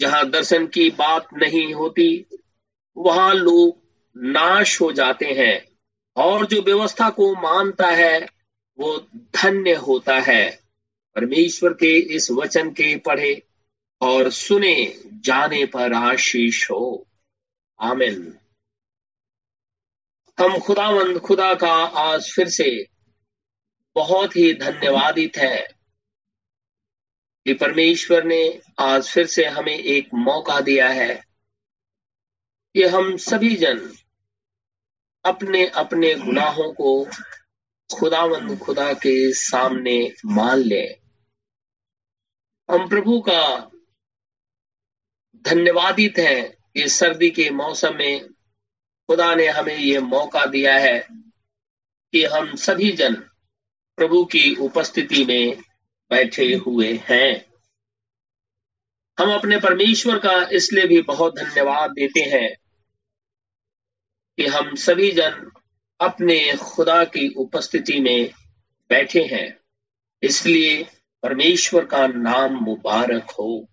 जहाँ दर्शन की बात नहीं होती, वहाँ लोग नाश हो जाते हैं और जो व्यवस्था को मानता है, वो धन्य होता है। परमेश्वर के इस वचन के पढ़े और सुने, जाने पर आशीष हो। आमिन। हम खुदावंद खुदा का आज फिर से बहुत ही धन्यवादित है। कि परमेश्वर ने आज फिर से हमें एक मौका दिया है कि हम सभी जन अपने अपने गुनाहों को खुदावंद खुदा के सामने मान ले। हम प्रभु का धन्यवादित है कि सर्दी के मौसम में खुदा ने हमें ये मौका दिया है कि हम सभी जन प्रभु की उपस्थिति में बैठे हुए हैं। हम अपने परमेश्वर का इसलिए भी बहुत धन्यवाद देते हैं कि हम सभी जन अपने खुदा की उपस्थिति में बैठे हैं। इसलिए परमेश्वर का नाम मुबारक हो।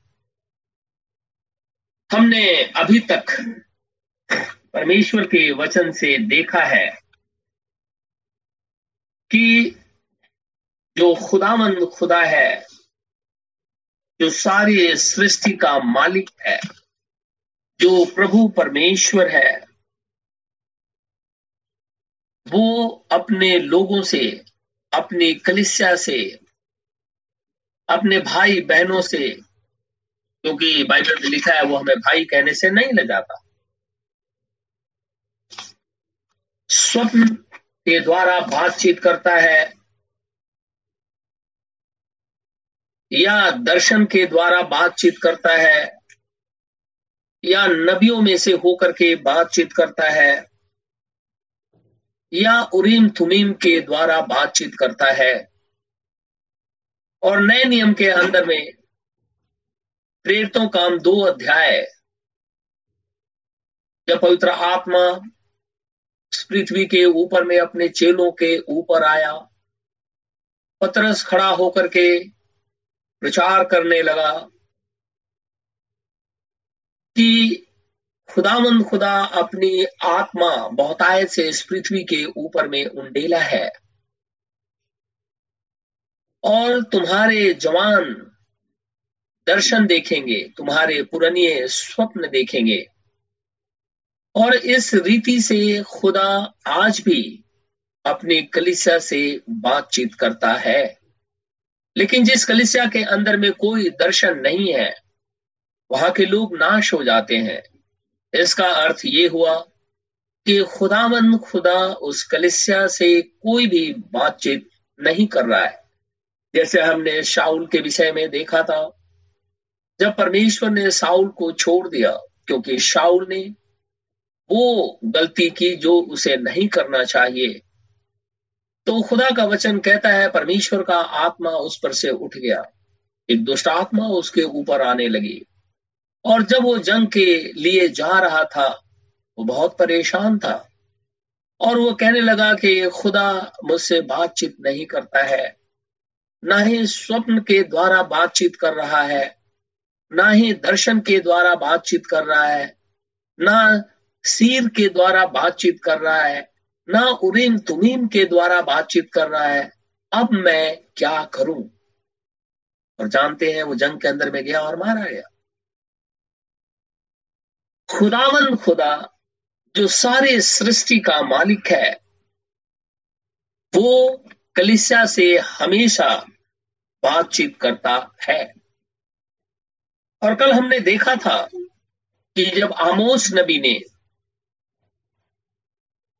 हमने अभी तक परमेश्वर के वचन से देखा है कि जो खुदामंद खुदा है, जो सारी सृष्टि का मालिक है, जो प्रभु परमेश्वर है, वो अपने लोगों से, अपनी कलिसिया से, अपने भाई बहनों से, क्योंकि बाइबल में लिखा है वो हमें भाई कहने से नहीं लगाता। स्वप्न के द्वारा बातचीत करता है या दर्शन के द्वारा बातचीत करता है, या नबियों में से होकर के बातचीत करता है, या उरीम थुमीम के द्वारा बातचीत करता है। और नए नियम के अंदर में प्रेरितों का दो अध्याय जब पवित्र आत्मा पृथ्वी के ऊपर में अपने चेलों के ऊपर आया, पतरस खड़ा होकर के प्रचार करने लगा कि खुदामंद खुदा अपनी आत्मा बहुतायत से इस पृथ्वी के ऊपर में उंडेला है। और तुम्हारे जवान दर्शन देखेंगे, तुम्हारे पुराने स्वप्न देखेंगे। और इस रीति से खुदा आज भी अपनी कलिसा से बातचीत करता है। लेकिन जिस कलिसिया के अंदर में कोई दर्शन नहीं है, वहाँ के लोग नाश हो जाते हैं। इसका अर्थ ये हुआ कि खुदामंद खुदा उस कलिसिया से कोई भी बातचीत नहीं कर रहा है। जैसे हमने शाउल के विषय में देखा था, जब परमेश्वर ने साउल को छोड़ दिया, क्योंकि शाउल ने वो गलती की जो उसे नहीं करना चाहिए तो खुदा का वचन कहता है, परमेश्वर का आत्मा उस पर से उठ गया। एक दुष्ट आत्मा उसके ऊपर आने लगी। और जब वो जंग के लिए जा रहा था, वो बहुत परेशान था। और वो कहने लगा कि खुदा मुझसे बातचीत नहीं करता है। ना ही स्वप्न के द्वारा बातचीत कर रहा है, ना ही दर्शन के द्वारा बातचीत कर रहा है, ना सीर के द्वारा बातचीत कर रहा है। ना उरीम तुमीम के द्वारा बातचीत कर रहा है। अब मैं क्या करूँ? और जानते हैं वो जंग के अंदर में गया और मारा गया। खुदावन खुदा, जो सारे सृष्टि का मालिक है, वो कलिसिया से हमेशा बातचीत करता है। और कल हमने देखा था कि जब आमोस नबी ने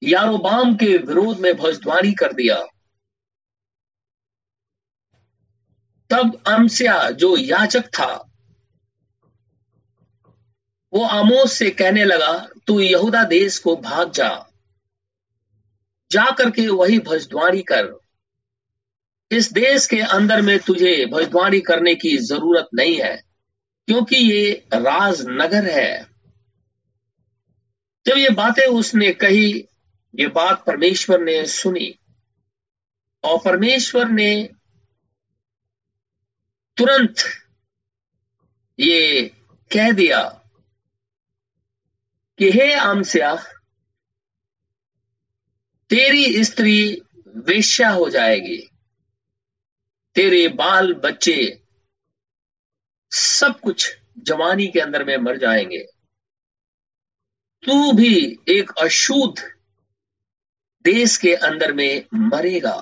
यारोबाम के विरोध में भविष्यवाणी कर दिया। तब अमस्या, जो याचक था, वो आमोस से कहने लगा, तू यहूदा देश को भाग जा। जा करके वही भजद्वाणी कर। इस देश के अंदर में तुझे भजद्वाणी करने की ज़रूरत नहीं है, क्योंकि ये राजनगर है। जब ये बातें उसने कही ये बात परमेश्वर ने सुनी और परमेश्वर ने तुरंत ये कह दिया कि हे आमस्या, तेरी स्त्री वेश्या हो जाएगी। तेरे बाल बच्चे सब कुछ जवानी के अंदर में मर जाएँगे। तू भी एक अशुद्ध देश के अंदर में मरेगा।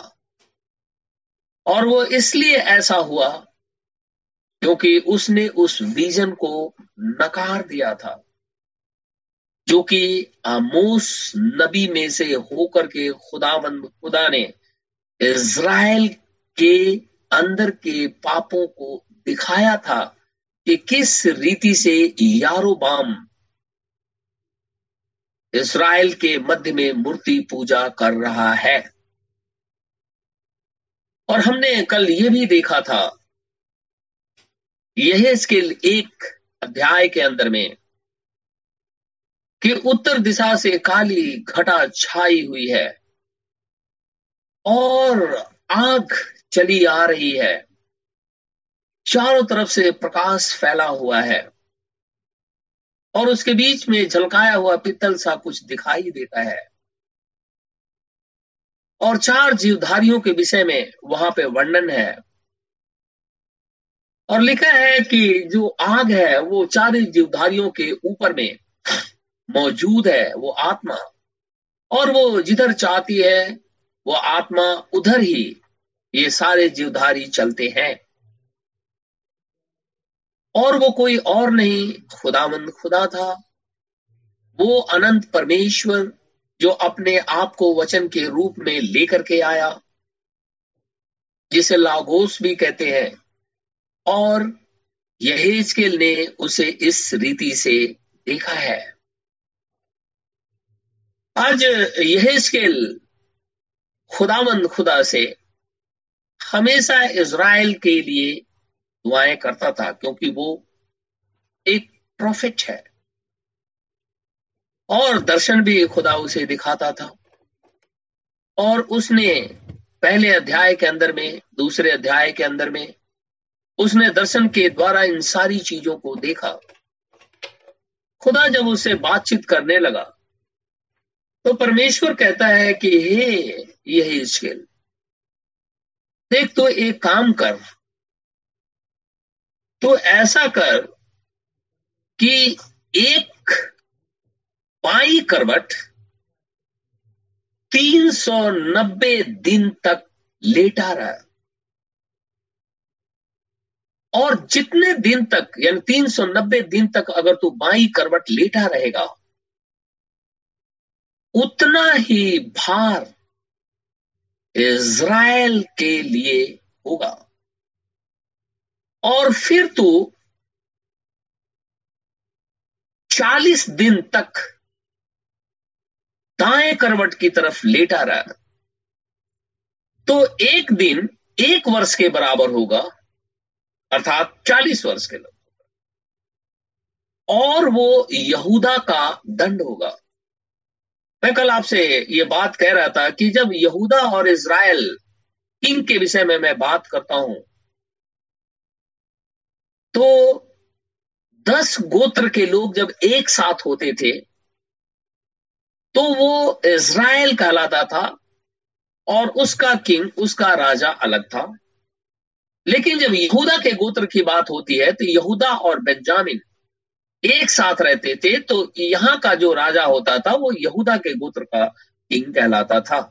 और वो इसलिए ऐसा हुआ क्योंकि उसने उस विजन को नकार दिया था, जो कि आमोस नबी में से होकर के खुदावंद खुदा ने इज़राइल के अंदर के पापों को दिखाया था कि किस रीति से यारोबाम इसराइल के मध्य में मूर्ति पूजा कर रहा है। और हमने कल ये भी देखा था यह इसके एक अध्याय के अंदर में, कि उत्तर दिशा से काली घटा छाई हुई है, और आग चली आ रही है। चारों तरफ़ से प्रकाश फैला हुआ है। और उसके बीच में झलकाया हुआ पित्तल सा कुछ दिखाई देता है। और चार जीवधारियों के विषय में वहाँ पे वर्णन है। और लिखा है कि जो आग है, वो चार जीवधारियों के ऊपर में मौजूद है, वो आत्मा। और वो जिधर चाहती है, वो आत्मा उधर ही ये सारे जीवधारी चलते हैं। और वो कोई और नहीं खुदामंद खुदा था। वो अनंत परमेश्वर जो अपने आप को वचन के रूप में लेकर के आया, जिसे लागोस भी कहते हैं। और यहेजकेल ने उसे इस रीति से देखा है। आज यहेजकेल खुदामंद खुदा से हमेशा इज़राइल के लिए दुआएँ करता था, क्योंकि वो एक प्रॉफिट है। और दर्शन भी खुदा उसे दिखाता था। और उसने पहले अध्याय के अंदर में, दूसरे अध्याय के अंदर में, उसने दर्शन के द्वारा इन सारी चीज़ों को देखा। खुदा जब उससे बातचीत करने लगा तो परमेश्वर कहता है कि, हे, यही इश्केल देख तो एक काम कर तो ऐसा कर कि एक बाई करवट 390 दिन तक लेटा रहा। और जितने दिन तक, यानी 390 दिन तक अगर तू बाई करवट लेटा रहेगा, उतना ही भार इज़राइल के लिए होगा। और फिर तू चालीस दिन तक दाएँ करवट की तरफ़ लेटा रहा। तो एक दिन एक वर्ष के बराबर होगा, अर्थात चालीस वर्ष के लगभग। और वो यहूदा का दंड होगा। मैं कल आपसे ये बात कह रहा था कि जब यहूदा और इज़राइल इनके विषय में मैं बात करता हूँ तो दस गोत्र के लोग जब एक साथ होते थे तो वो इज़राइल कहलाता था और उसका किंग, उसका राजा अलग था। लेकिन जब यहूदा के गोत्र की बात होती है तो यहूदा और बेंजामिन एक साथ रहते थे तो यहाँ का जो राजा होता था, वो यहूदा के गोत्र का किंग कहलाता था।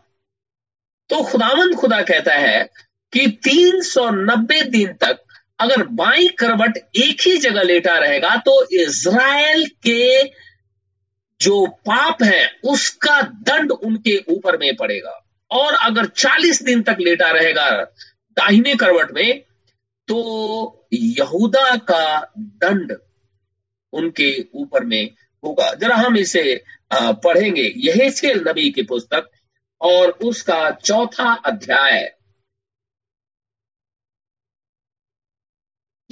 तो खुदावंद खुदा कहता है कि 390 दिन तक अगर बाई करवट एक ही जगह लेटा रहेगा तो इज़राइल के जो पाप है, उसका दंड उनके ऊपर में पड़ेगा। और अगर 40 दिन तक लेटा रहेगा दाहिने करवट में तो यहूदा का दंड उनके ऊपर में होगा। जरा हम इसे पढ़ेंगे। यह नबी की पुस्तक और उसका चौथा अध्याय।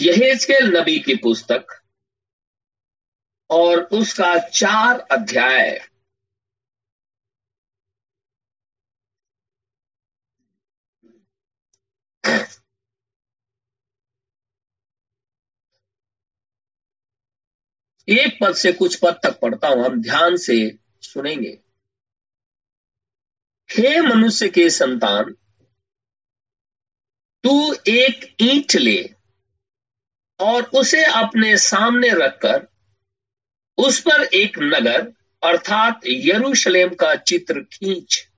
यहेजकेल नबी की पुस्तक और उसका चार अध्याय। एक पद से कुछ पद तक पढ़ता हूँ, हम ध्यान से सुनेंगे। हे मनुष्य के संतान, तू एक ईंट ले और उसे अपने सामने रखकर उस पर एक नगर, अर्थात यरूशलेम का चित्र खींच।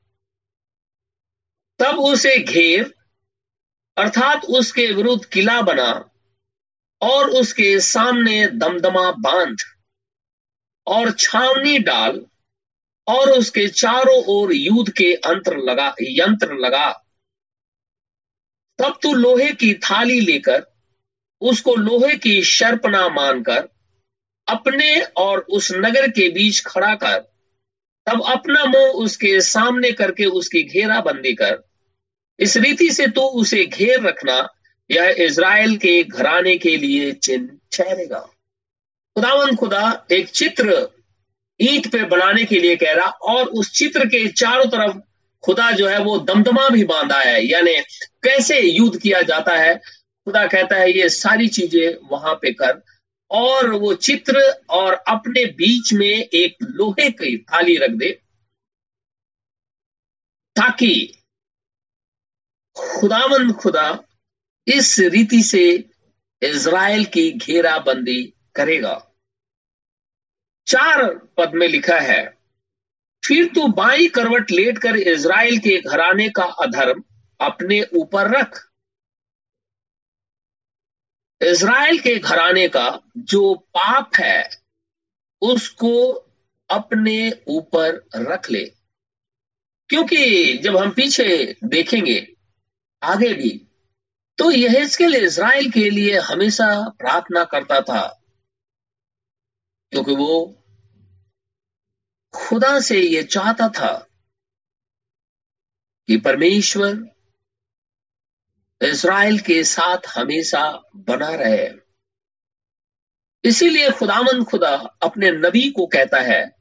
तब उसे घेर, अर्थात उसके विरुद्ध किला बना और उसके सामने दमदमा बाँध और छावनी डाल और उसके चारों ओर युद्ध के अंतर लगा, यंत्र लगा। तब तू लोहे की थाली लेकर उसको लोहे की शर्पना मानकर, अपने और उस नगर के बीच खड़ा कर, तब अपना मुँह उसके सामने करके उसकी घेराबंदी कर। इस रीति से तू उसे घेर रखना, यह इज़राइल के घराने के लिए चिन्ह ठहरेगा। खुदावन खुदा एक चित्र ईंट पे बनाने के लिए कह रहा, और उस चित्र के चारों तरफ़ खुदा जो है वो दमदमा भी बांधा है। यानी कैसे युद्ध किया जाता है खुदा कहता है, ये सारी चीज़ें वहाँ पे कर। और वो चित्र और अपने बीच में एक लोहे की थाली रख दे, ताकि खुदावंद खुदा इस रीति से इज़राइल की घेराबंदी करेगा। चार पद में लिखा है, फिर तू बाई करवट लेटकर इज़राइल के घराने का अधर्म अपने ऊपर रख इज़राइल के घराने का जो पाप है, उसको अपने ऊपर रख ले। क्योंकि जब हम पीछे देखेंगे आगे भी तो यह इसके लिए इसराइल के लिए हमेशा प्रार्थना करता था। क्योंकि वो खुदा से ये चाहता था कि परमेश्वर इसराइल के साथ हमेशा बना रहे। इसीलिए खुदामंद खुदा अपने नबी को कहता है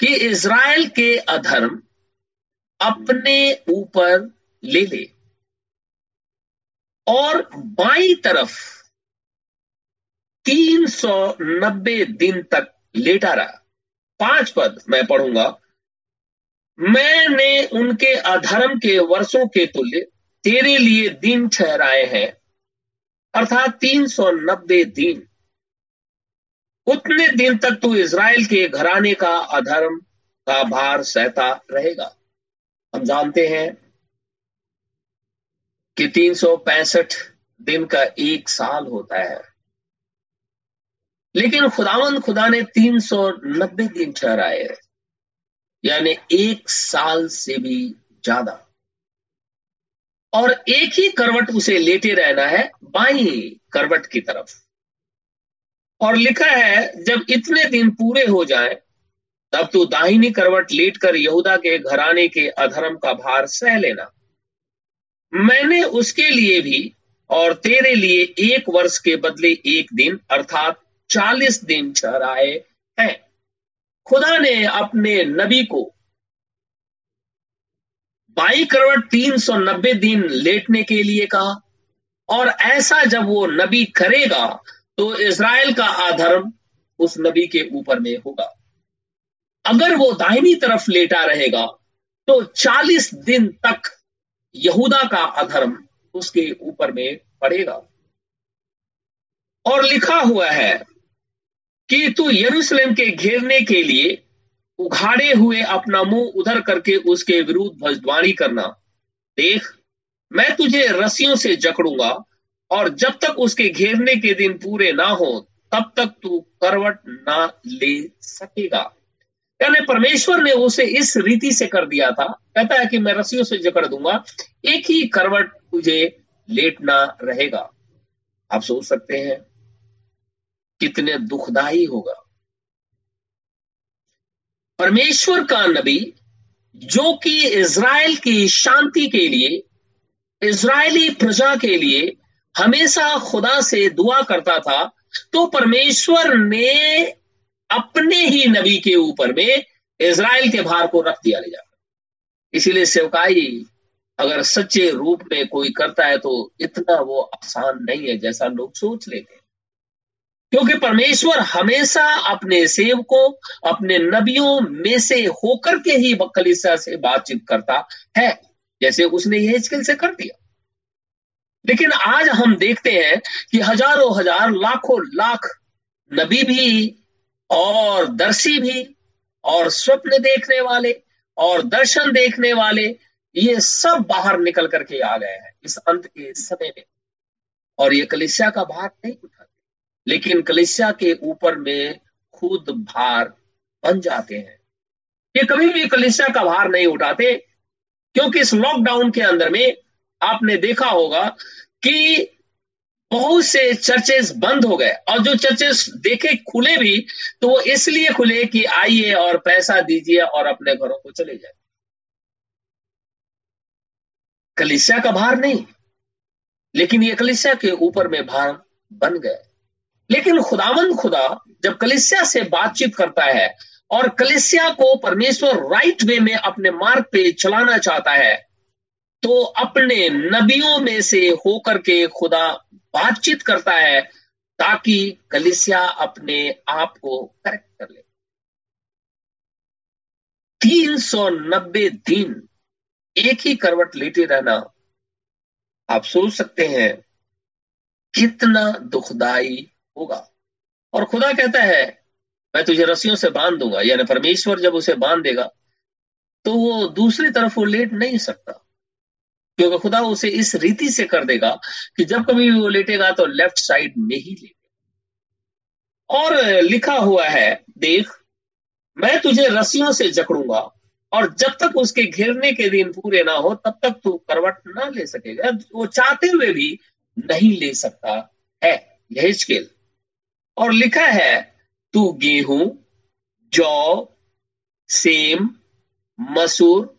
कि इज़राइल के अधर्म अपने ऊपर ले ले और बाई तरफ़ 390 दिन तक लेटा रहा। पाँच पद मैं पढ़ूँगा। मैंने उनके अधर्म के वर्षों के तुल्य तेरे लिए दिन ठहराए हैं, अर्थात 390 दिन। उतने दिन तक तू इज़राइल के घराने का अधर्म, का भार सहता रहेगा। हम जानते हैं कि तीन सौ पैंसठ दिन का एक साल होता है। लेकिन खुदावंद खुदा ने 390 दिन ठहराए, यानी एक साल से भी ज़्यादा। और एक ही करवट उसे लेते रहना है, बाई करवट की तरफ़। और लिखा है, जब इतने दिन पूरे हो जाए, तब तू दाहिनी करवट लेटकर यहूदा के घराने के अधर्म का भार सह लेना। मैंने उसके लिए भी और तेरे लिए एक वर्ष के बदले एक दिन, अर्थात चालीस दिन ठहराए हैं। खुदा ने अपने नबी को बाई करोड़ तीन सौ नब्बे दिन लेटने के लिए कहा। और ऐसा जब वो नबी करेगा तो इसराइल का आधर्म उस नबी के ऊपर में होगा। अगर वो दाहिनी तरफ़ लेटा रहेगा तो 40 दिन तक यहूदा का अधर्म उसके ऊपर में पड़ेगा। और लिखा हुआ है कि तू यरूशलेम के घेरने के लिए उघाड़े हुए अपना मुँह उधर करके उसके विरुद्ध भजद्वारी करना। देख, मैं तुझे रस्सियों से जकड़ूँगा, और जब तक उसके घेरने के दिन पूरे ना हो, तब तक तू करवट ना ले सकेगा। यानी परमेश्वर ने उसे इस रीति से कर दिया था। कहता है कि मैं रस्सियों से जकड़ दूँगा, एक ही करवट तुझे लेटना रहेगा। आप सोच सकते हैं, कितने दुखदाई होगा। परमेश्वर का नबी, जो कि इज़राइल की शांति के लिए, इज़राइली प्रजा के लिए हमेशा खुदा से दुआ करता था तो परमेश्वर ने अपने ही नबी के ऊपर में इज़राइल के भार को रख दिया ले जाकर इसीलिए सेवकाई, अगर सच्चे रूप में कोई करता है तो इतना वो आसान नहीं है जैसा लोग सोच लेते हैं। क्योंकि परमेश्वर हमेशा अपने सेवकों, अपने नबियों में से होकर के ही कलिसिया से बातचीत करता है, जैसे उसने यह स्किल से कर दिया। लेकिन आज हम देखते हैं कि हज़ारों हज़ार, लाखों लाख नबी भी और दर्शी भी और स्वप्न देखने वाले और दर्शन देखने वाले, ये सब बाहर निकल करके आ गए हैं इस अंत के समय में। और ये कलिसिया का भाग नहीं उठाते लेकिन कलिसिया के ऊपर में खुद भार बन जाते हैं। ये कभी भी कलिसिया का भार नहीं उठाते, क्योंकि इस लॉकडाउन के अंदर में आपने देखा होगा कि बहुत से चर्चेस बंद हो गए, और जो चर्चेस देखे खुले भी तो वो इसलिए खुले कि आइए और पैसा दीजिए और अपने घरों को चले जाए। कलिसिया का भार नहीं, लेकिन ये कलिसिया के ऊपर में भार बन गए। लेकिन खुदावंद खुदा जब कलिसिया से बातचीत करता है और कलिसिया को परमेश्वर राइट वे में अपने मार्ग पे चलाना चाहता है तो अपने नबियों में से होकर के खुदा बातचीत करता है ताकि कलिसिया अपने आप को करेक्ट कर ले। तीन सौ नब्बे दिन एक ही करवट लेते रहना, आप सोच सकते हैं, कितना दुखदाई होगा। और खुदा कहता है, मैं तुझे रस्सियों से बाँध दूँगा, यानी परमेश्वर जब उसे बाँध देगा तो वो दूसरी तरफ़ वो लेट नहीं सकता। क्योंकि खुदा उसे इस रीति से कर देगा कि जब कभी वो लेटेगा तो लेफ़्ट साइड में ही लेटेगा। और लिखा हुआ है, देख, मैं तुझे रस्सियों से जकड़ूँगा, और जब तक उसके घेरने के दिन पूरे ना हो, तब तक तू करवट ना ले सकेगा। वो चाहते हुए भी नहीं ले सकता है यह स्केल और लिखा है, तू गेहूँ, जौ, सेम, मसूर,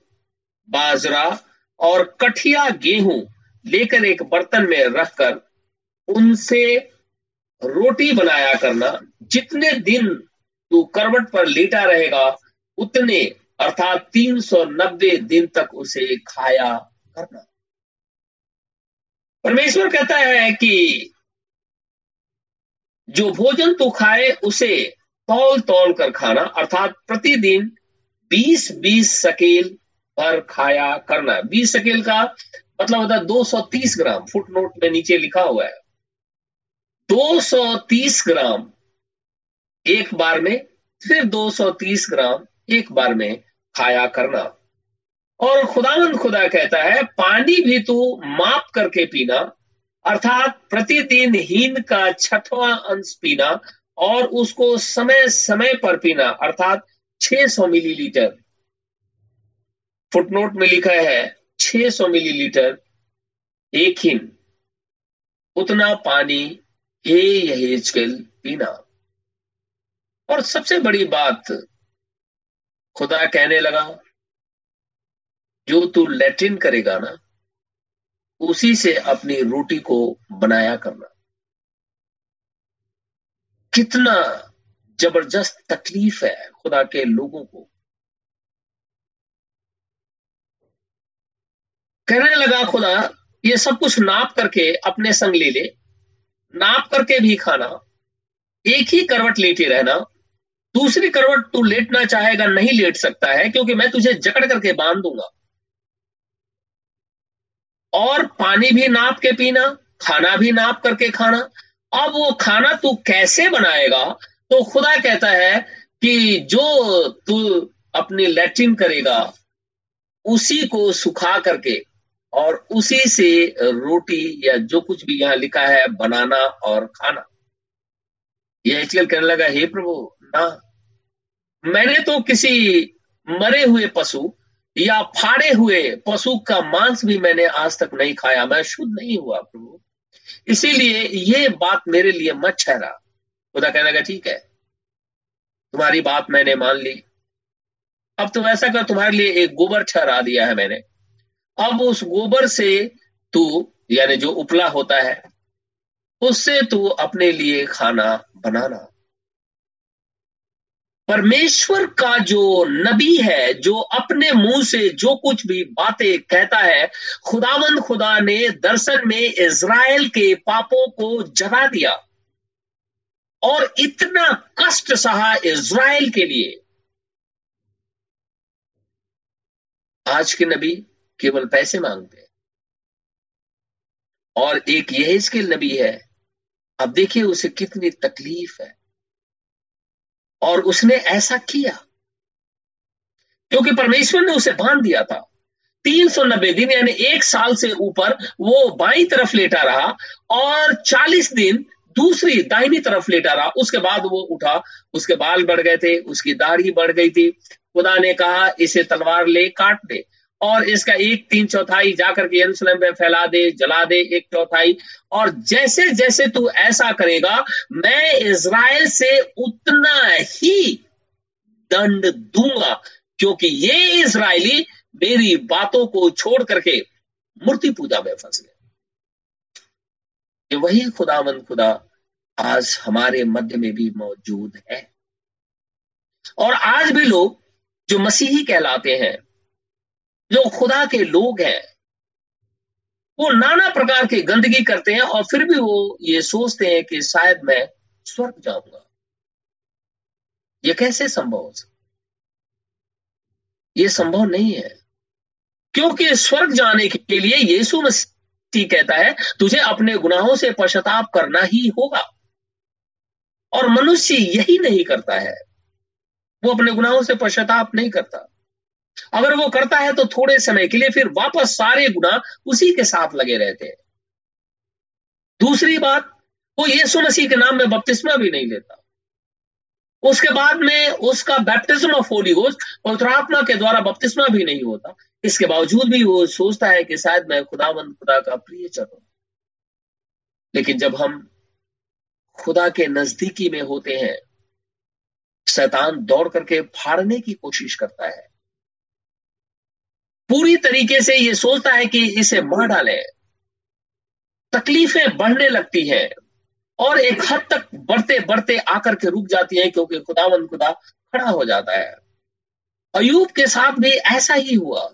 बाजरा और कठिया गेहूँ लेकर एक बर्तन में रखकर उनसे रोटी बनाया करना। जितने दिन तू करवट पर लेटा रहेगा, उतने, अर्थात 390 दिन तक उसे खाया करना। परमेश्वर कहता है कि जो भोजन तू खाए, उसे तौल तौल कर खाना, अर्थात प्रतिदिन 20-20 सकेल पर खाया करना। बीस सकेल का मतलब होता है 230 ग्राम फुट नोट में नीचे लिखा हुआ है। 230 ग्राम एक बार में, फिर 230 ग्राम एक बार में खाया करना। और खुदावंद खुदा कहता है, पानी भी तू माप करके पीना अर्थात प्रतिदिन हीन का छठवां अंश पीना और उसको समय समय पर पीना, अर्थात 600 मिलीलीटर। फुटनोट में लिखा है 600 मिलीलीटर एक हिन। उतना पानी हे यहेजकेल पीना। और सबसे बड़ी बात, खुदा कहने लगा, जो तू लैट्रिन करेगा ना उसी से अपनी रोटी को बनाया करना। कितना ज़बरदस्त तकलीफ़ है खुदा के लोगों को। कहने लगा खुदा, ये सब कुछ नाप करके अपने संग ले ले। नाप करके भी खाना, एक ही करवट लेटे रहना। दूसरी करवट तू लेटना चाहेगा, नहीं लेट सकता है, क्योंकि मैं तुझे जकड़ करके बाँध दूँगा। और पानी भी नाप के पीना, खाना भी नाप करके खाना। अब वो खाना तू कैसे बनाएगा? तो खुदा कहता है कि जो तू अपनी लैट्रिन करेगा, उसी को सुखा करके और उसी से रोटी या जो कुछ भी यहाँ लिखा है, बनाना और खाना। यह एचकल कहने लगा, हे प्रभु, ना। मैंने तो किसी मरे हुए पशु या फाड़े हुए पशु का मांस भी मैंने आज तक नहीं खाया, मैं शुद्ध नहीं हुआ, प्रभु। इसीलिए ये बात मेरे लिए मत ठहरा। खुदा कहने का ठीक है, तुम्हारी बात मैंने मान ली। अब तुम ऐसा कर, तुम्हारे लिए एक गोबर ठहरा दिया है मैंने। अब उस गोबर से तू, यानी जो उपला होता है, उससे तू अपने लिए खाना बनाना। परमेश्वर का जो नबी है, जो अपने मुँह से जो कुछ भी बातें कहता है, खुदावंद खुदा ने दर्शन में इज़राइल के पापों को जगा दिया। और इतना कष्ट सहा इज़राइल के लिए। आज के नबी केवल पैसे मांगते हैं। और एक के नबी है। अब देखिए उसे कितनी तकलीफ़ है। और उसने ऐसा किया। क्योंकि परमेश्वर ने उसे बाँध दिया था। तीन सौ नब्बे दिन, यानी एक साल से ऊपर, वो बाई तरफ़ लेटा रहा और चालीस दिन दूसरी दाहिनी तरफ़ लेटा रहा। उसके बाद वो उठा, उसके बाल बढ़ गए थे, उसकी दाढ़ी बढ़ गई थी। खुदा ने कहा, इसे तलवार ले, काट दे। और इसका एक तीन चौथाई जाकर के यरूशलेम में फैला दे, जला दे एक चौथाई। और जैसे जैसे तू ऐसा करेगा, मैं इज़राइल से उतना ही दंड दूँगा, क्योंकि ये इज़राइली मेरी बातों को छोड़ करके मूर्ति पूजा में फंस गए। वही खुदावंद खुदा आज हमारे मध्य में भी मौजूद है। और आज भी लोग जो मसीही कहलाते हैं जो खुदा के लोग हैं, वो नाना प्रकार की गंदगी करते हैं और फिर भी वो ये सोचते हैं कि शायद मैं स्वर्ग जाऊँगा। ये कैसे संभव हो सकता? ये संभव नहीं है। क्योंकि स्वर्ग जाने के लिए यीशु मसीह कहता है, तुझे अपने गुनाहों से पश्चाताप करना ही होगा। और मनुष्य यही नहीं करता है। वो अपने गुनाहों से पश्चाताप नहीं करता। अगर वो करता है तो थोड़े समय के लिए फिर वापस सारे गुना उसी के साथ लगे रहते हैं। दूसरी बात, वो यीशु मसीह के नाम में बपतिस्मा भी नहीं लेता। उसके बाद में उसका बैप्टिज्म ऑफ़ होली गोस्ट पवित्रात्मा के द्वारा बपतिस्मा भी नहीं होता। इसके बावजूद भी वो सोचता है कि शायद मैं खुदावंद, खुदा का प्रिय चलू लेकिन जब हम खुदा के नजदीकी में होते हैं, शैतान दौड़ करके फाड़ने की कोशिश करता है पूरी तरीके से ये सोचता है कि इसे मार डाले। तकलीफें बढ़ने लगती है और एक हद तक बढ़ते बढ़ते आकर के रुक जाती है क्योंकि खुदावन खुदा खड़ा हो जाता है। अयूब के साथ भी ऐसा ही हुआ।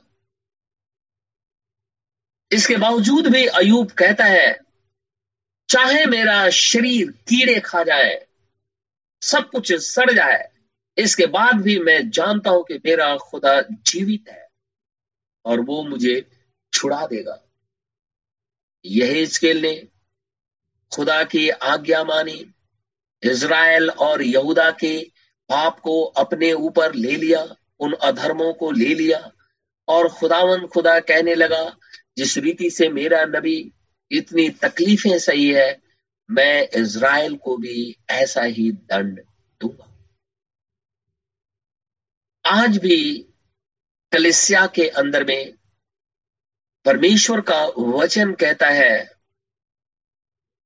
इसके बावजूद भी अयूब कहता है, चाहे मेरा शरीर कीड़े खा जाए, सब कुछ सड़ जाए, इसके बाद भी मैं जानता हूँ कि मेरा खुदा जीवित है। और वो मुझे छुड़ा देगा। यही स्केल ने खुदा की आज्ञा मानी, इज़राइल और यहूदा के पाप को अपने ऊपर ले लिया, उन अधर्मों को ले लिया, और खुदावन खुदा कहने लगा, जिस रीति से मेरा नबी इतनी तकलीफें सही है, मैं इज़राइल को भी ऐसा ही दंड दूँगा। आज भी कलिसिया के अंदर में परमेश्वर का वचन कहता है,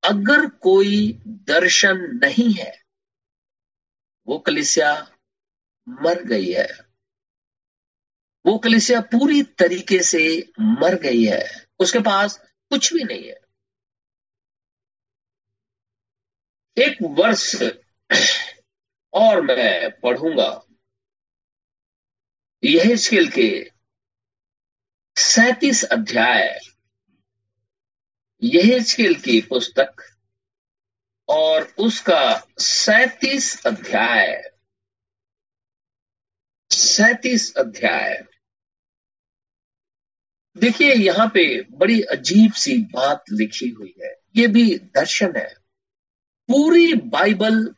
अगर कोई दर्शन नहीं है, वो कलिसिया मर गई है। वो कलिसिया पूरी तरीके से मर गई है। उसके पास कुछ भी नहीं है। एक वर्ष और मैं पढ़ूँगा। यह स्किल के सैतीस अध्याय, यह स्किल की पुस्तक और उसका सैतीस अध्याय सैतीस अध्याय। देखिए, यहाँ पे बड़ी अजीब सी बात लिखी हुई है। ये भी दर्शन है। पूरी बाइबल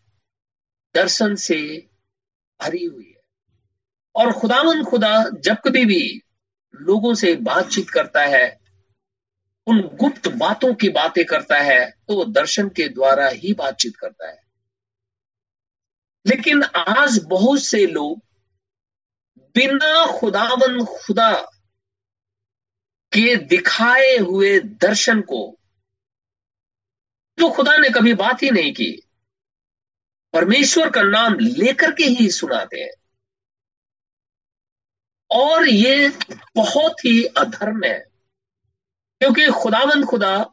दर्शन से भरी हुई है। और खुदावन खुदा जब कभी भी लोगों से बातचीत करता है, उन गुप्त बातों की बातें करता है तो वो दर्शन के द्वारा ही बातचीत करता है। लेकिन आज बहुत से लोग बिना खुदावन खुदा के दिखाए हुए दर्शन को जो खुदा ने कभी बात ही नहीं की। परमेश्वर का नाम लेकर के ही सुनाते हैं। और ये बहुत ही अधर्म है। क्योंकि खुदावंद खुदा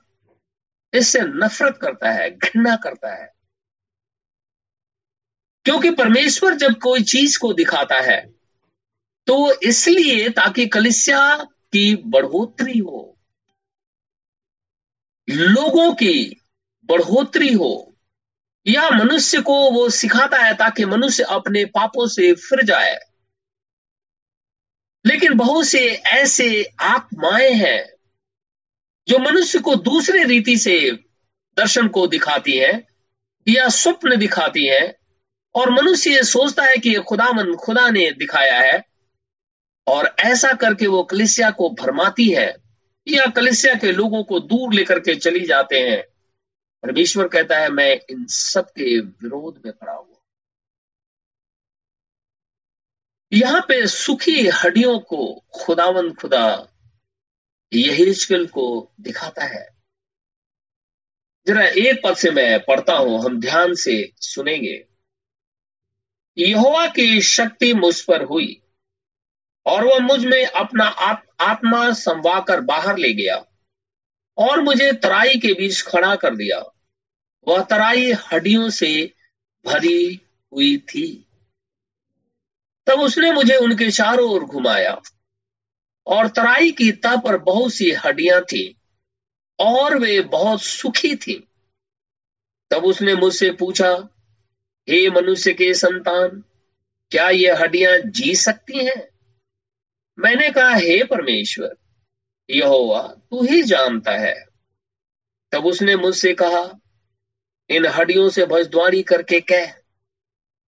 इससे नफरत करता है, घृणा करता है। क्योंकि परमेश्वर जब कोई चीज़ को दिखाता है तो इसलिए ताकि कलिसिया की बढ़ोतरी हो, लोगों की बढ़ोतरी हो, या मनुष्य को वो सिखाता है ताकि मनुष्य अपने पापों से फिर जाए। लेकिन बहुत से ऐसे आत्माएँ हैं जो मनुष्य को दूसरे रीति से दर्शन को दिखाती है या स्वप्न दिखाती है, और मनुष्य ये सोचता है कि खुदामंद खुदा ने दिखाया है, और ऐसा करके वो कलिसिया को भरमाती है या कलिसिया के लोगों को दूर लेकर के चली जाते हैं। परमेश्वर कहता है, मैं इन सब के विरोध में खड़ा हुआ यहाँ पे सुखी हड्डियों को खुदावन खुदा यहेजकल को दिखाता है। जरा एक पद से मैं पढ़ता हूँ हम ध्यान से सुनेंगे। यहोवा की शक्ति मुझ पर हुई और वह मुझमें अपना आप, आत्मा संवाकर बाहर ले गया और मुझे तराई के बीच खड़ा कर दिया। वह तराई हड्डियों से भरी हुई थी। तब उसने मुझे उनके चारों ओर घुमाया। और तराई की तह पर बहुत सी हड्डियाँ थी, और वे बहुत सुखी थी। तब उसने मुझसे पूछा, हे मनुष्य के संतान, क्या ये हड्डियाँ जी सकती हैं? मैंने कहा, हे परमेश्वर, यहोवा, तू ही जानता है। तब उसने मुझसे कहा, इन हड्डियों से भजद्वारी करके कह,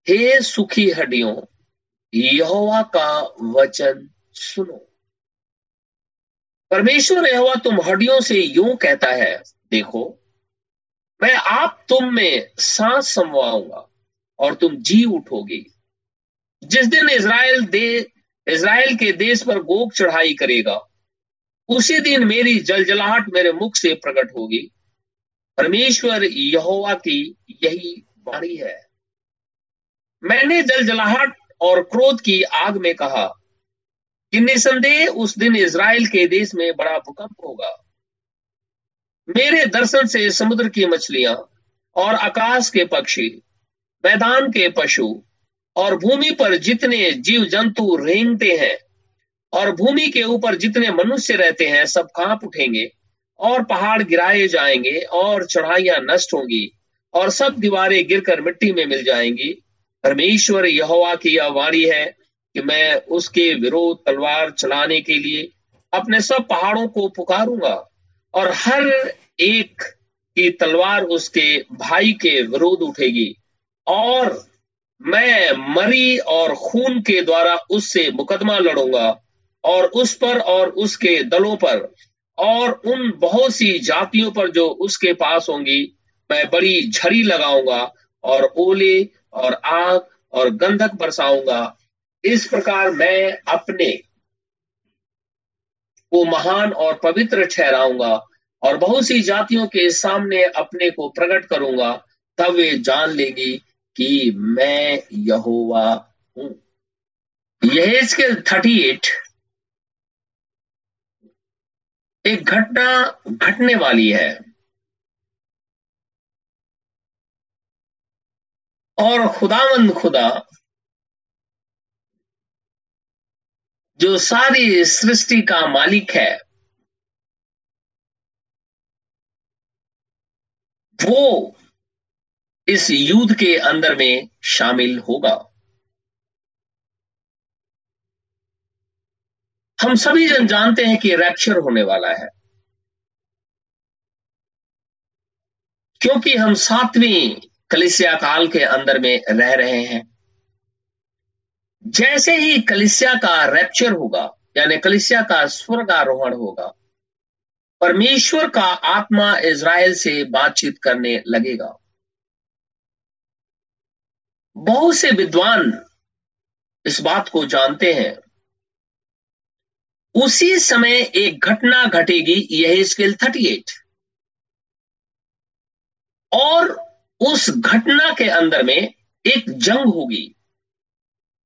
हे सुखी हड्डियों यहोवा का वचन सुनो। परमेश्वर यहोवा तुम हड्डियों से यूँ कहता है, देखो, मैं आप तुम में सांस समवाऊँगा और तुम जी उठोगे। जिस दिन इज़राइल दे, इज़राइल के देश पर गोग चढ़ाई करेगा, उसी दिन मेरी जलजलाहट मेरे मुख से प्रकट होगी। परमेश्वर यहोवा की यही वाणी है। मैंने जलजलाहट और क्रोध की आग में कहा, कि निसंदेह उस दिन इज़राइल के देश में बड़ा भूकंप होगा। मेरे दर्शन से समुद्र की मछलियाँ और आकाश के पक्षी, मैदान के पशु और भूमि पर जितने जीव जंतु रेंगते हैं और भूमि के ऊपर जितने मनुष्य रहते हैं, सब काँप उठेंगे और पहाड़ गिराए जाएँगे और चढ़ाइयाँ नष्ट होंगी और सब दीवारें गिरकर मिट्टी में मिल जाएँगी। परमेश्वर यहोवा की यह वाणी है कि मैं उसके विरोध तलवार चलाने के लिए अपने सब पहाड़ों को पुकारूँगा और हर एक की तलवार उसके भाई के विरोध उठेगी और मैं मरी और खून के द्वारा उससे मुकदमा लड़ूँगा और उस पर और उसके दलों पर और उन बहुत सी जातियों पर जो उसके पास होंगी, मैं बड़ी झड़ी लगाऊँगा और ओले और आग और गंधक बरसाऊँगा। इस प्रकार मैं अपने को महान और पवित्र ठहराऊँगा और बहुत सी जातियों के सामने अपने को प्रकट करूँगा, तब वे जान लेगी कि मैं यहोवा हूँ। यह इसके थर्टी एट एक घटना घटने वाली है। और खुदावंद खुदा, जो सारी सृष्टि का मालिक है, वो इस युद्ध के अंदर में शामिल होगा। हम सभी जन जानते हैं कि रैप्चर होने वाला है। क्योंकि हम सातवीं कलिसिया काल के अंदर में रह रहे हैं। जैसे ही कलिसिया का रैप्चर होगा, यानी कलिसिया का स्वर्ग आरोहण होगा, परमेश्वर का आत्मा इज़राइल से बातचीत करने लगेगा। बहुत से विद्वान इस बात को जानते हैं। उसी समय एक घटना घटेगी यह स्केल थर्टी एट और उस घटना के अंदर में एक जंग होगी।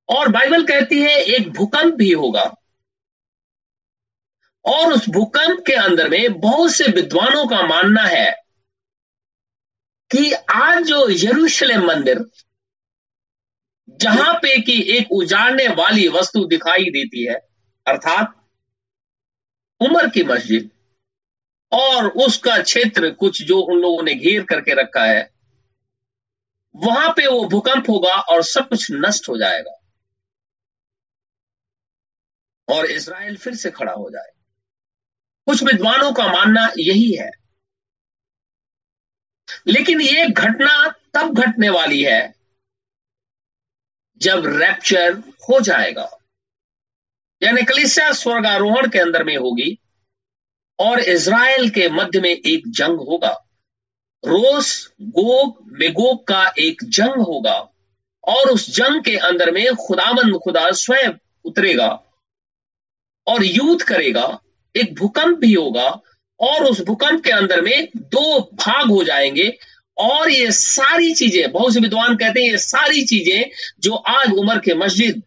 और बाइबल कहती है, एक भूकंप भी होगा। और उस भूकंप के अंदर में बहुत से विद्वानों का मानना है कि आज जो यरूशलेम मंदिर जहाँ पे कि एक उजाड़ने वाली वस्तु दिखाई देती है, अर्थात उमर की मस्जिद, और उसका क्षेत्र कुछ जो उन लोगों ने घेर करके रखा है वहाँ पे वो भूकंप होगा और सब कुछ नष्ट हो जाएगा। और इसराइल फिर से खड़ा हो जाए। कुछ विद्वानों का मानना यही है। लेकिन ये घटना तब घटने वाली है जब रैप्चर हो जाएगा। यानी कलिसिया स्वर्गारोहण के अंदर में होगी और इज़राइल के मध्य में एक जंग होगा। रोस गोग मेगोग का एक जंग होगा और उस जंग के अंदर में खुदामंद खुदा स्वयं उतरेगा और युद्ध करेगा, एक भूकंप भी होगा और उस भूकंप के अंदर में दो भाग हो जाएँगे और ये सारी चीज़ें, बहुत से विद्वान कहते हैं ये सारी चीज़ें जो आज उमर के मस्जिद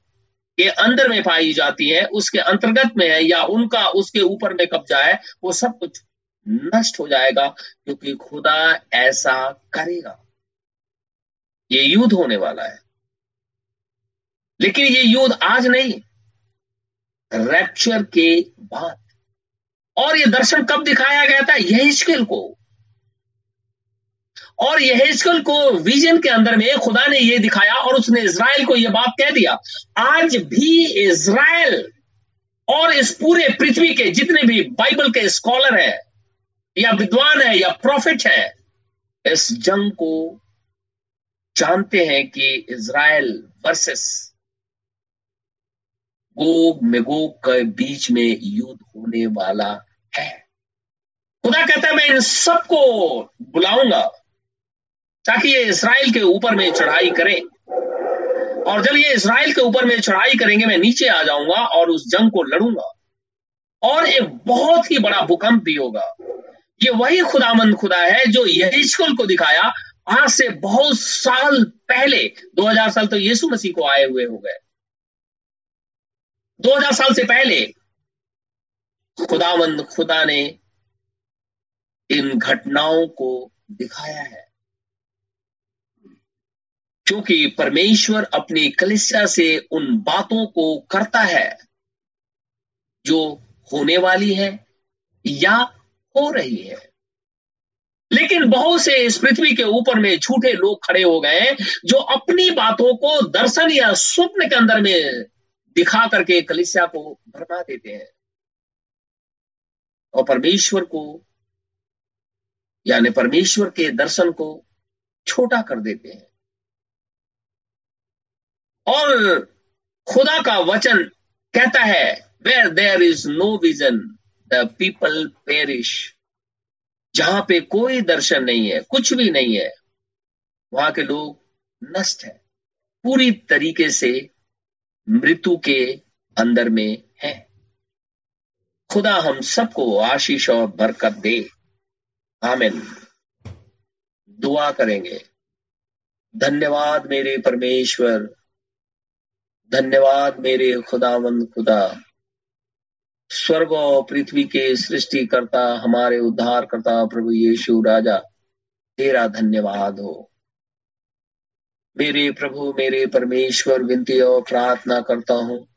के अंदर में पाई जाती है, उसके अंतर्गत में है या उनका, उसके ऊपर में कब्जा है, वो सब कुछ नष्ट हो जाएगा, क्योंकि खुदा ऐसा करेगा। ये युद्ध होने वाला है। लेकिन ये युद्ध आज नहीं रैप्चर के बाद। और ये दर्शन कब दिखाया गया था? यह को। और यहेजकल को विजन के अंदर में खुदा ने यह दिखाया और उसने इज़राइल को यह बात कह दिया, आज भी इज़राइल और इस पूरे पृथ्वी के जितने भी बाइबल के स्कॉलर है या विद्वान है, या प्रॉफिट है, इस जंग को जानते हैं कि इज़राइल वर्सेस गोग, मेगोग के बीच में युद्ध होने वाला है। खुदा कहता है, मैं इन सबको बुलाऊँगा ताकि ये इसराइल के ऊपर में चढ़ाई करें। और जब ये इसराइल के ऊपर में चढ़ाई करेंगे, मैं नीचे आ जाऊँगा और उस जंग को लड़ूँगा। और एक बहुत ही बड़ा भूकंप भी होगा। ये वही खुदामंद खुदा है जो यहीशकुल को दिखाया आज से बहुत साल पहले। 2000 साल तो यीशु मसीह को आए हुए हो गए। 2000 साल से पहले खुदावंद खुदा ने इन घटनाओं को दिखाया है। क्योंकि परमेश्वर अपनी कलिसिया से उन बातों को करता है जो होने वाली है या हो रही है। लेकिन बहुत से इस पृथ्वी के ऊपर में झूठे लोग खड़े हो गए जो अपनी बातों को दर्शन या स्वप्न के अंदर में दिखा करके कलिसिया को भरमा देते हैं। और परमेश्वर को, यानी परमेश्वर के दर्शन को छोटा कर देते हैं। और खुदा का वचन कहता है where there is no vision people perish. जहाँ पे कोई दर्शन नहीं है, कुछ भी नहीं है, वहाँ के लोग नष्ट है। पूरी तरीके से मृत्यु के अंदर में है। खुदा हम सबको आशीष और बरकत दे। आमिन। दुआ करेंगे। धन्यवाद मेरे परमेश्वर। धन्यवाद मेरे खुदावंद खुदा। स्वर्ग और पृथ्वी के सृष्टि करता हमारे उद्धार करता प्रभु यीशु राजा, तेरा धन्यवाद हो। मेरे प्रभु, मेरे परमेश्वर, विनती और प्रार्थना करता हूँ।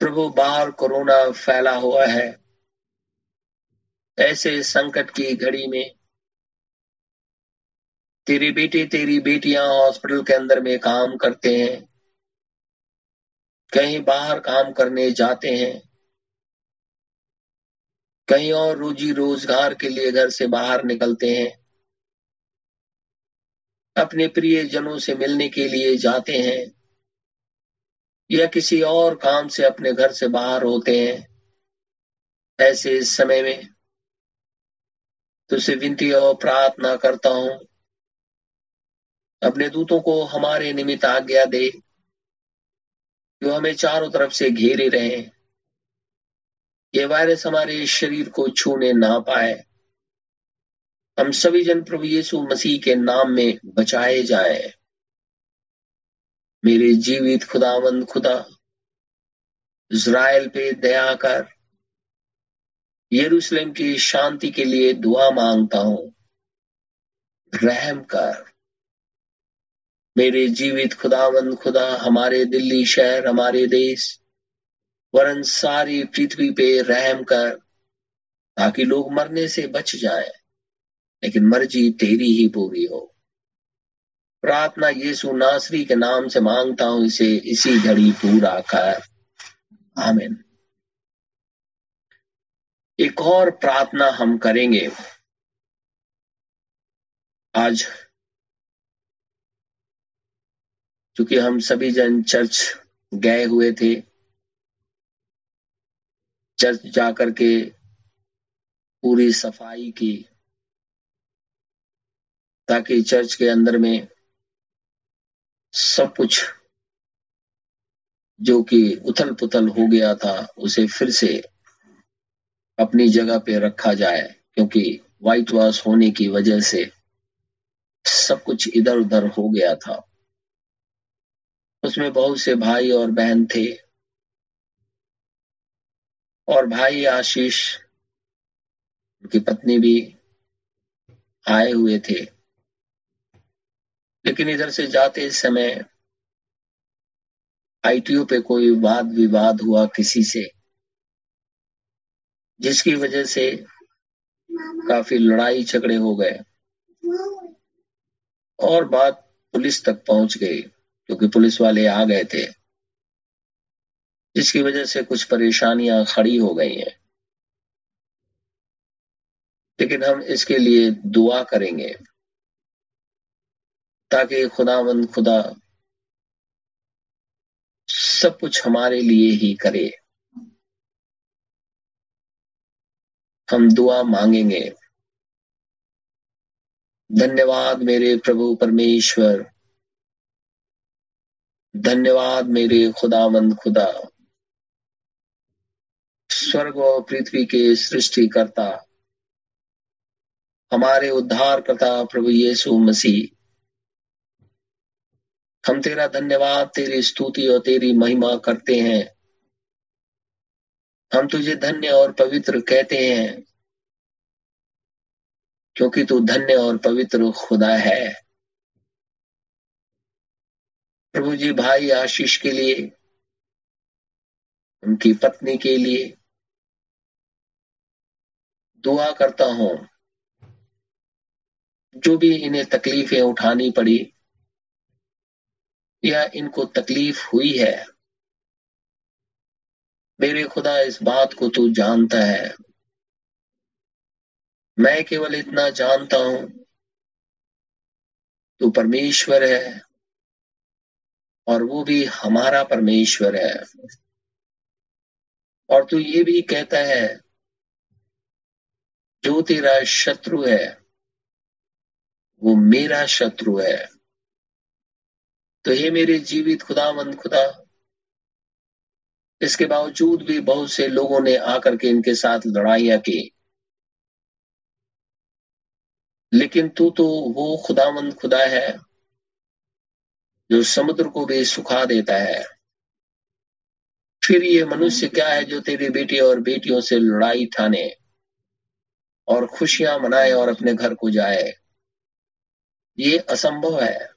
प्रभु, बाहर कोरोना फैला हुआ है। ऐसे संकट की घड़ी में, तेरे बेटे, तेरी बेटियाँ हॉस्पिटल के अंदर में काम करते हैं। कहीं बाहर काम करने जाते हैं, कहीं और रोजी रोज़गार के लिए घर से बाहर निकलते हैं, अपने प्रिय जनों से मिलने के लिए जाते हैं, या किसी और काम से अपने घर से बाहर होते हैं, ऐसे इस समय में। तुझसे विनती और प्रार्थना करता हूँ, अपने दूतों को हमारे निमित्त आज्ञा दे। जो हमें चारों तरफ़ से घेरे रहे, ये वायरस हमारे शरीर को छूने ना पाए। हम सभी जन प्रभु यीशु मसीह के नाम में बचाए जाए। मेरे जीवित खुदावंद खुदा, इज़राइल पे दया कर, यरूशलेम की शांति के लिए दुआ माँगता हूँ। रहम कर। मेरे जीवित खुदावंद, खुदा, हमारे दिल्ली शहर, हमारे देश, वरन सारी पृथ्वी पे रहम कर, ताकि लोग मरने से बच जाएँ, लेकिन मर्ज़ी तेरी ही पूरी हो। प्रार्थना यीशु नासरी के नाम से माँगता हूँ, इसे इसी घड़ी पूरा कर। आमीन। एक और प्रार्थना हम करेंगे। आज क्योंकि हम सभी जन चर्च गए हुए थे। चर्च जाकर के पूरी सफ़ाई की, ताकि चर्च के अंदर में सब कुछ जो कि उथल पुथल हो गया था, उसे फिर से अपनी जगह पे रखा जाए, क्योंकि व्हाइट वॉश होने की वजह से सब कुछ इधर उधर हो गया था। उसमें बहुत से भाई और बहन थे। और भाई आशीष उनकी पत्नी भी आए हुए थे। लेकिन इधर से जाते समय आईटीओ पे कोई वाद विवाद हुआ किसी से, जिसकी वजह से काफ़ी लड़ाई झगड़े हो गए और बात पुलिस तक पहुँच गई। क्योंकि पुलिस वाले आ गए थे। जिसकी वजह से कुछ परेशानियाँ खड़ी हो गई हैं। लेकिन हम इसके लिए दुआ करेंगे, ताकि खुदावंद खुदा सब कुछ हमारे लिए ही करे। हम दुआ मांगेंगे। धन्यवाद मेरे प्रभु परमेश्वर। धन्यवाद मेरे खुदावंद खुदा। स्वर्ग और पृथ्वी के सृष्टि करता हमारे उद्धार करता प्रभु यीशु मसीह। हम तेरा धन्यवाद, तेरी स्तुति और तेरी महिमा करते हैं। हम तुझे धन्य और पवित्र कहते हैं, क्योंकि तू धन्य और पवित्र खुदा है। प्रभु जी भाई आशीष के लिए, उनकी पत्नी के लिए दुआ करता हूँ। जो भी इन्हें तकलीफें उठानी पड़ी या इनको तकलीफ़ हुई है, मेरे खुदा इस बात को तू जानता है। मैं केवल इतना जानता हूँ, तू परमेश्वर है। और वो भी हमारा परमेश्वर है। और तू ये भी कहता है, जो तेरा शत्रु है, वो मेरा शत्रु है। तो हे मेरे जीवित खुदावंद, खुदा, इसके बावजूद भी बहुत से लोगों ने आकर के इनके साथ लड़ाइयाँ की। लेकिन तू तो वो खुदावंद, खुदा है जो समुद्र को भी सुखा देता है। फिर ये मनुष्य क्या है जो तेरी बेटी और बेटियों से लड़ाई ठाने और खुशियाँ मनाए और अपने घर को जाए? ये असंभव है।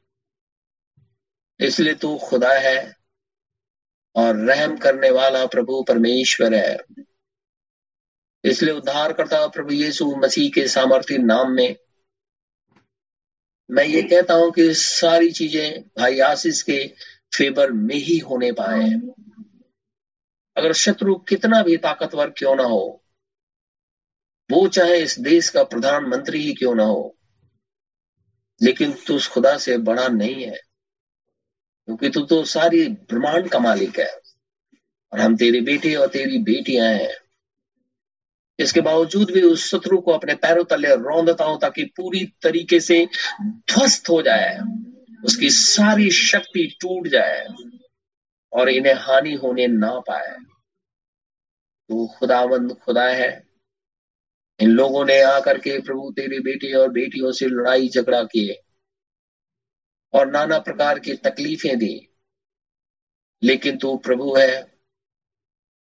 इसलिए तू खुदा है और रहम करने वाला प्रभु परमेश्वर है। इसलिए उद्धार करता प्रभु यीशु मसीह के सामर्थ्य नाम में मैं ये कहता हूँ कि सारी चीज़ें भाई आशीष के फेवर में ही होने पाए अगर शत्रु कितना भी ताकतवर क्यों ना हो, वो चाहे इस देश का प्रधानमंत्री ही क्यों ना हो, लेकिन तू उस खुदा से बड़ा नहीं है, क्योंकि तू तो सारी ब्रह्मांड का मालिक है, और हम तेरे बेटे और तेरी बेटियाँ हैं। इसके बावजूद भी उस शत्रु को अपने पैरों तले रौंदता हूँ ताकि पूरी तरीके से ध्वस्त हो जाए, उसकी सारी शक्ति टूट जाए और इन्हें हानि होने ना पाए। तो खुदावंद खुदा है। इन लोगों ने आकर के प्रभु तेरी बेटी और बेटियों से लड़ाई झगड़ा किए और नाना प्रकार की तकलीफें दी। लेकिन तू प्रभु है।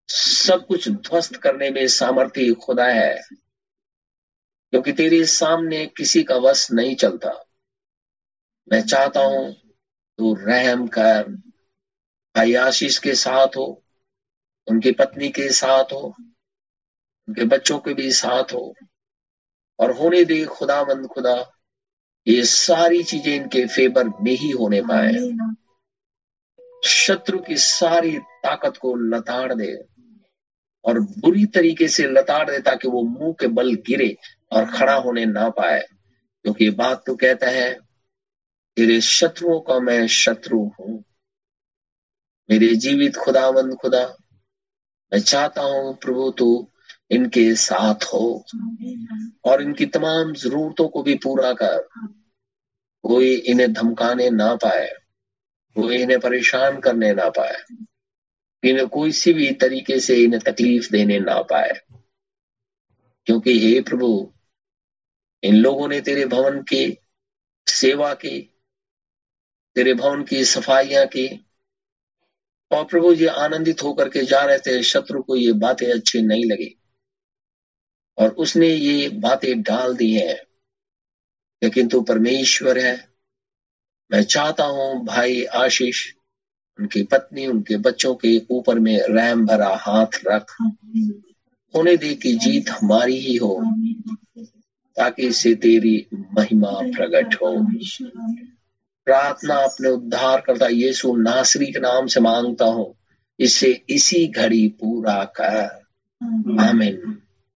सब कुछ ध्वस्त करने में सामर्थ्य खुदा है क्योंकि तेरे सामने किसी का वश नहीं चलता। मैं चाहता हूँ तू रहम कर भाई आशीष के साथ हो उनकी पत्नी के साथ हो उनके बच्चों के भी साथ हो और होने दे खुदा मंद खुदा ये सारी चीज़ें इनके फेवर में ही होने पाए। शत्रु की सारी ताकत को लताड़ दे। और बुरी तरीके से लताड़ दे ताकि वो मुँह के बल गिरे और खड़ा होने ना पाए। क्योंकि बात तो कहता है, तेरे शत्रुओं का मैं शत्रु हूँ। मेरे जीवित खुदावंद खुदा, मैं चाहता हूँ प्रभु तू इनके साथ हो। और इनकी तमाम जरूरतों को भी पूरा कर। कोई इन्हें धमकाने ना पाए, कोई इन्हें परेशान करने ना पाए। इन्हें कोई सी भी तरीके से इन्हें तकलीफ़ देने ना पाए। क्योंकि हे प्रभु, इन लोगों ने तेरे भवन की सेवा की, तेरे भवन की सफाइयाँ की, और प्रभु जी आनंदित होकर के जा रहे थे, शत्रु को ये बातें अच्छी नहीं लगी। और उसने ये बातें डाल दी हैं, लेकिन तू परमेश्वर है। मैं चाहता हूँ भाई आशीष उनकी पत्नी, उनके बच्चों के ऊपर में रैम भरा हाथ रख। होने दे कि जीत हमारी ही हो, ताकि इससे तेरी महिमा प्रकट हो। प्रार्थना अपने उद्धार करता, यीशु नासरी के नाम से माँगता हूँ इसे इसी घड़ी पूरा कर। आमीन।